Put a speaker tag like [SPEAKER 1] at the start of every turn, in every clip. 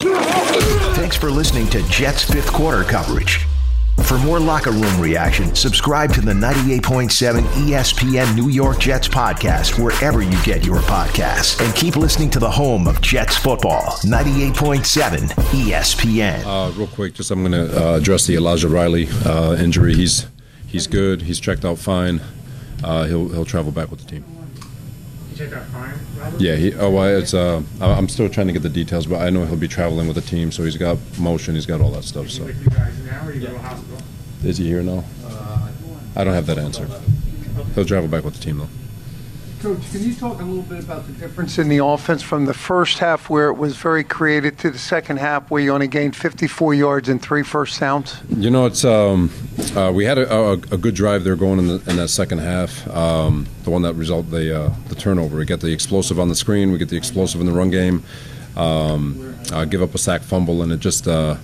[SPEAKER 1] Thanks for listening to Jets fifth quarter coverage. For more locker room reaction, subscribe to the 98.7 ESPN New York Jets podcast wherever you get your podcasts. And keep listening to the home of Jets football, 98.7 ESPN.
[SPEAKER 2] Uh, real quick, just I'm going to uh, address the Elijah Riley uh, injury. He's he's good. He's checked out fine. Uh, he'll he'll travel back with the team.
[SPEAKER 3] Checked out fine.
[SPEAKER 2] Yeah, he. Oh, well, it's. Uh, I- I'm still trying to get the details, but I know he'll be traveling with the team, so he's got motion, he's got all that stuff. So,
[SPEAKER 3] With you guys now, or you go to hospital?
[SPEAKER 2] is he here now? I don't have that answer. He'll travel back with the team though.
[SPEAKER 4] Coach, can you talk a little bit about the difference in the offense from the first half where it was very creative to the second half where you only gained 54 yards and three first downs?
[SPEAKER 2] You know, it's um, uh, we had a, a, a good drive there going in, the, in that second half. Um, the one that result the uh, the turnover. We get the explosive on the screen. We get the explosive in the run game. Um, uh, give up a sack fumble, and it just. Uh,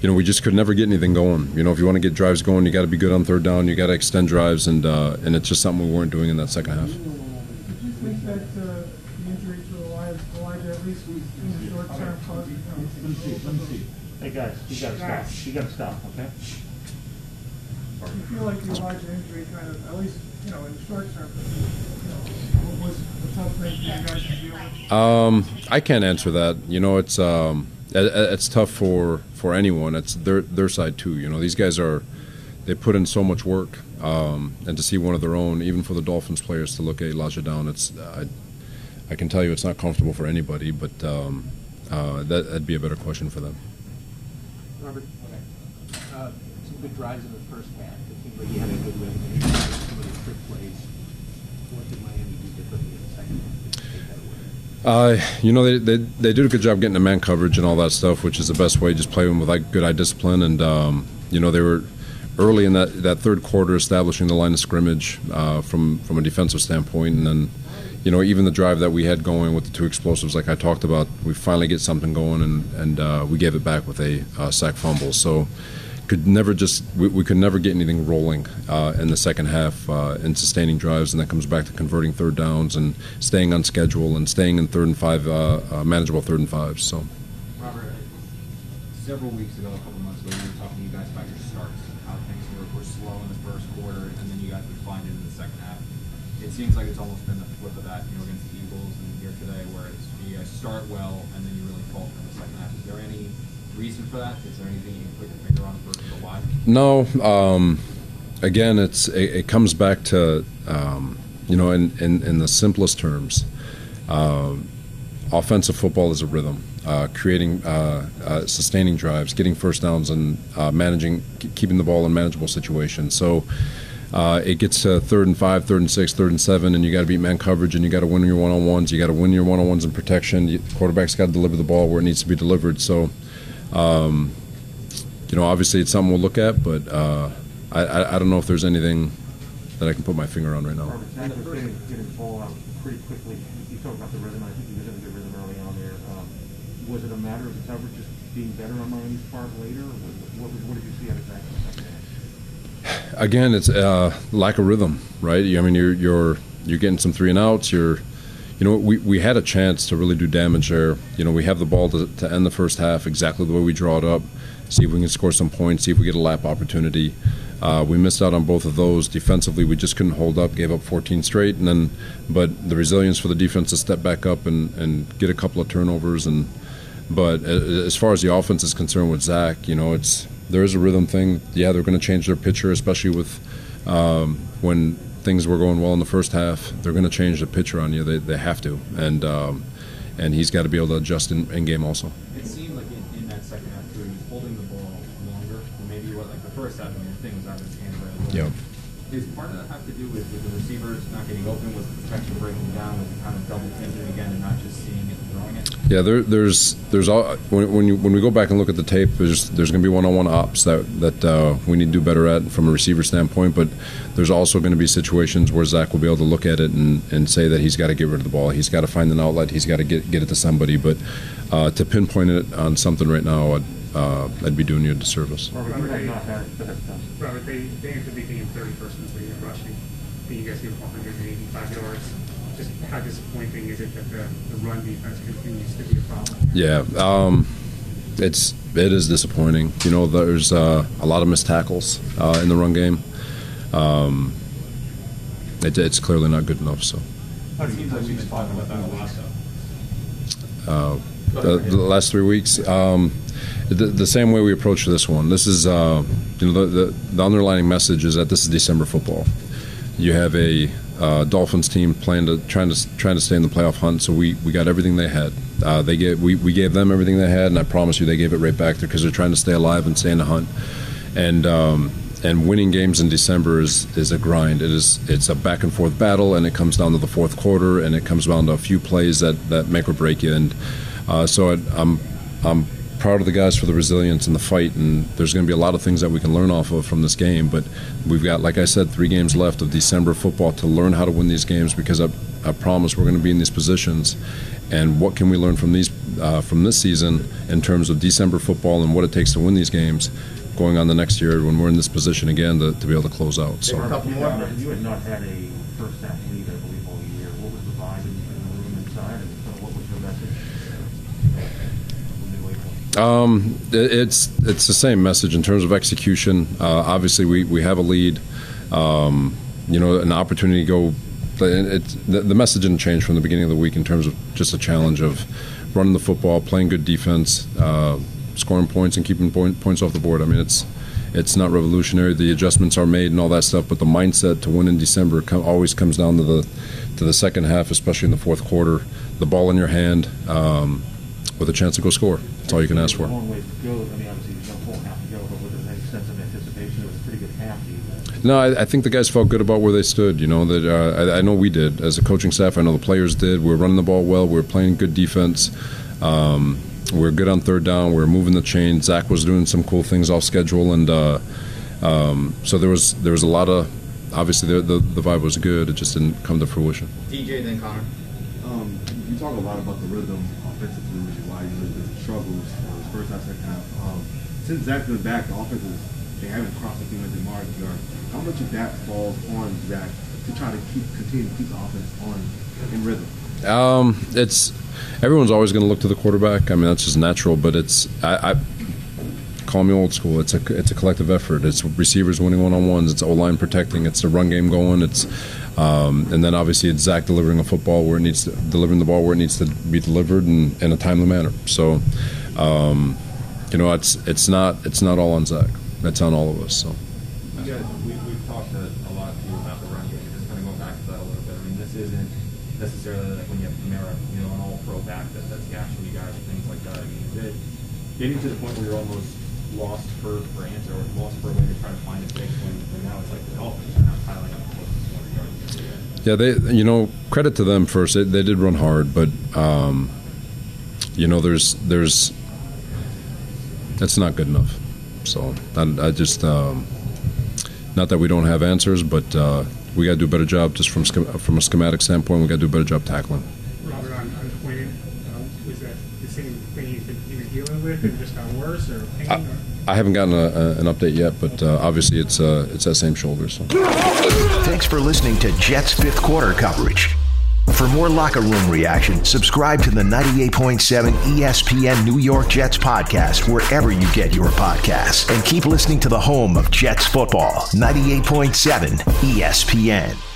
[SPEAKER 2] you know, we just could never get anything going. You know, if you want to get drives going, you got to be good on third down. You got to extend drives, and uh, and it's just something we weren't doing in that second half.
[SPEAKER 5] Did you think that the injury to Elijah, Elijah at least in the short term caused you know,
[SPEAKER 3] Hey guys, you gotta stop. You gotta stop, okay?
[SPEAKER 5] You feel like the Elijah injury kind of, at least, you know, in the short term, you know, was a tough thing for you guys to deal with?
[SPEAKER 2] Um, I can't answer that. You know, it's um, it, it's tough for, for anyone. It's their their side too. You know, these guys are they put in so much work, um, and to see one of their own, even for the Dolphins players, to look at Elijah down, it's I, I can tell you it's not comfortable for anybody. But um, uh, that, that'd be a better question for them.
[SPEAKER 6] Robert, uh, some good drives in the It like you had a good Some of the trick plays. What did Miami do differently in the second half?
[SPEAKER 2] Uh, you know, they, they they did a good job getting the man coverage and all that stuff, which is the best way. Just play them with like good eye discipline, and um, you know they were early in that, that third quarter establishing the line of scrimmage uh, from from a defensive standpoint, and then you know even the drive that we had going with the two explosives, like I talked about, we finally get something going, and and uh, we gave it back with a uh, sack fumble. So could never just we, we could never get anything rolling uh, in the second half uh, in sustaining drives, and that comes back to converting third downs and staying on schedule and staying in third and five uh, uh, manageable third and fives. So.
[SPEAKER 7] Robert, several weeks ago, a couple months ago, we were talking to you guys about your starts, how things were, were slow in the first quarter, and then you guys would find it in the second half. It seems like it's almost been the flip of that, you know, against the Eagles and here today, where it's you guys start well and then you really falter in the second half. Is there any reason for that? Is there anything you can put your finger on for, why?
[SPEAKER 2] No. Um, again, it's it, it comes back to um, you know, in, in, in the simplest terms, um, offensive football is a rhythm. Uh, creating, uh, uh, sustaining drives, getting first downs, and uh, managing, keeping the ball in manageable situations. So. Uh, it gets to third and five, third and six, third and seven, and you got to beat man coverage, and you got to win your one-on-ones. You got to win your one-on-ones in protection. You, quarterback's got to deliver the ball where it needs to be delivered. So, um, you know, obviously it's something we'll look at, but uh, I, I, I don't know if there's anything that I can put my finger on right now.
[SPEAKER 6] Robert, Sanders was getting, getting the ball out pretty quickly. You talked about the rhythm. I think he was in a good rhythm early on there. Um, was it a matter of the coverage just being better on Miami's part later? Or what, what, what did you see out of Zach in the second half?
[SPEAKER 2] Again, it's uh, lack of rhythm, right? I mean, you're you're you're getting some three and outs. You're, you know, we, we had a chance to really do damage there. You know, we have the ball to, to end the first half exactly the way we draw it up. See if we can score some points. See if we get a lap opportunity. Uh, we missed out on both of those defensively. We just couldn't hold up. Gave up 14 straight, and then, but the resilience for the defense to step back up and, and get a couple of turnovers. And but as far as the offense is concerned with Zach, you know, it's there is a rhythm thing. Yeah, they're going to change their pitcher, especially with um, when things were going well in the first half. They're going to change the pitcher on you. They, they have to, and um, and he's got to be able to adjust in, in game also.
[SPEAKER 7] It seemed like in, in that second half too, he was holding the ball longer. Maybe what like the first half, I mean, the thing was out of his right away. Is part of that have to do with, with the receivers not getting open, with the protection breaking down, with kind of double teaming again and not just seeing it and throwing it?
[SPEAKER 2] Yeah, there, there's there's all when when, you, when we go back and look at the tape, there's there's going to be one-on-one ops that that uh, we need to do better at from a receiver standpoint. But there's also going to be situations where Zach will be able to look at it and, and say that he's got to get rid of the ball. He's got to find an outlet. He's got to get get it to somebody. But uh, to pinpoint it on something right now, I'd, uh, I'd be doing you a disservice.
[SPEAKER 3] Robert,
[SPEAKER 8] Robert,
[SPEAKER 3] they,
[SPEAKER 8] not that, but that's done.
[SPEAKER 3] Robert, they, they ended up being 31st in the league in rushing. I think you guys gave 185 yards. Just how disappointing is it that the, the run defense continues to be a problem?
[SPEAKER 2] Yeah, um, it's it is disappointing. You know, there's uh, a lot of missed tackles uh, in the run game. Um, it, it's clearly not good enough. So.
[SPEAKER 7] It seems like we've been talking about that a lot,
[SPEAKER 2] uh, the, the last three weeks. Um, the, the same way we approach this one. This is, uh, you know, the, the, the underlining message is that this is December football. You have a uh, Dolphins team playing to trying to trying to stay in the playoff hunt. So we, we got everything they had. Uh, they gave we, we gave them everything they had, and I promise you, they gave it right back there because they're trying to stay alive and stay in the hunt. And um, and winning games in December is, is a grind. It is it's a back and forth battle, and it comes down to the fourth quarter, and it comes down to a few plays that, that make or break you. And uh, so I, I'm I'm proud of the guys for the resilience and the fight, and there's going to be a lot of things that we can learn off of from this game. But we've got, like I said, three games left of December football to learn how to win these games because I, I promise we're going to be in these positions. And what can we learn from these uh, from this season in terms of December football and what it takes to win these games? Going on the next year when we're in this position again to, to be able to close out. So.
[SPEAKER 8] Robert, you, had, you had not had a first half lead, I believe, all year. What was the vibe in, in the room inside, and kind of what was your message? from New England?
[SPEAKER 2] Um, it's it's the same message in terms of execution. Uh, obviously, we, we have a lead. Um, you know, an opportunity to go. The, the message didn't change from the beginning of the week in terms of just a challenge of running the football, playing good defense, uh, scoring points, and keeping point, points off the board. I mean, it's it's not revolutionary. The adjustments are made and all that stuff, but the mindset to win in December co- always comes down to the to the second half, especially in the fourth quarter. The ball in your hand um, with a chance to go score. That's all you can ask for.
[SPEAKER 8] Long ways to go. I mean, obviously, there's no full half to go, but with a sense of anticipation, it was a pretty good half.
[SPEAKER 2] No, I, I think the guys felt good about where they stood. You know that uh, I, I know we did as a coaching staff. I know the players did. We were running the ball well. We were playing good defense. Um, we were good on third down. We were moving the chain. Zach was doing some cool things off schedule, and uh, um, so there was there was a lot of obviously the, the the vibe was good. It just didn't come to fruition.
[SPEAKER 7] DJ, then Connor.
[SPEAKER 9] Um, you talk a lot about the rhythm offensively, which is why you look the struggles uh, first half, second half. Um, since Zach's been back, the offenses they haven't crossed the 300 mark yard. How much of that falls on Zach to try to keep continue to keep the offense on in rhythm?
[SPEAKER 2] Um, it's everyone's always going to look to the quarterback. I mean that's just natural, but it's I, I call me old school. It's a it's a collective effort. It's receivers winning one on ones. It's O line protecting. It's the run game going. It's um, and then obviously it's Zach delivering a football where it needs to delivering the ball where it needs to be delivered in, in a timely manner. So um, you know it's it's not it's not all on Zach. It's on all of us. So.
[SPEAKER 7] You we, we've talked a, lot too about the run game, and just kind of going back to that a little bit. I mean, this isn't necessarily like when you have Kamara, you know, an all-pro back that, that's gashing you guys and things like that. I mean, is it getting to the point where you're almost lost for, for answer or lost for a way to try to find a fix when, now it's like the Dolphins are now piling up close to 200 yards?
[SPEAKER 2] Yeah, they you know credit to them first. They, they did run hard, but um, you know there's there's that's not good enough. So I, I just um, not that we don't have answers, but uh, we got to do a better job just from from a schematic standpoint. We got to do a better job tackling.
[SPEAKER 3] Robert, on, on Quinn, um, was that the same thing you've been, you've been dealing with and just got worse or pain?
[SPEAKER 2] I,
[SPEAKER 3] or?
[SPEAKER 2] I haven't gotten a, a, an update yet, but uh, obviously it's uh, it's that same shoulder. So.
[SPEAKER 1] Thanks for listening to Jets fifth quarter coverage. For more locker room reaction, subscribe to the 98.7 ESPN New York Jets podcast wherever you get your podcasts. And keep listening to the home of Jets football, 98.7 ESPN.